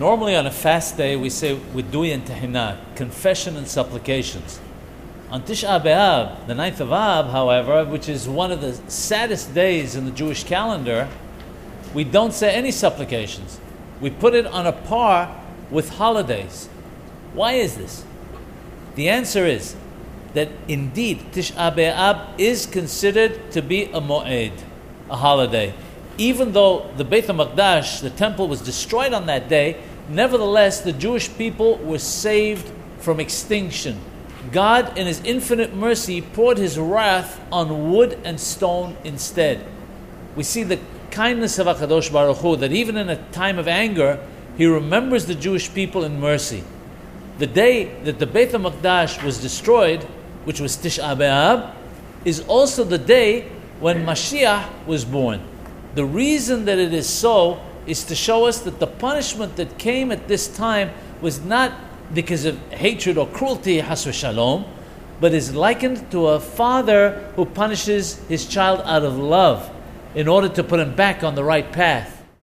Normally on a fast day, we say Widui and Tehina, confession and supplications. On Tisha B'Av, the ninth of Av, however, which is one of the saddest days in the Jewish calendar, we don't say any supplications. We put it on a par with holidays. Why is this? The answer is that indeed Tisha B'Av is considered to be a moed, a holiday. Even though the Beit HaMakdash, the temple, was destroyed on that day, nevertheless the Jewish people were saved from extinction. God, in His infinite mercy, poured His wrath on wood and stone instead. We see the kindness of Hakadosh Baruch Hu that even in a time of anger, He remembers the Jewish people in mercy. The day that the Beit HaMakdash was destroyed, which was Tisha B'Av, is also the day when Mashiach was born. The reason that it is so is to show us that the punishment that came at this time was not because of hatred or cruelty, hasu shalom, but is likened to a father who punishes his child out of love in order to put him back on the right path.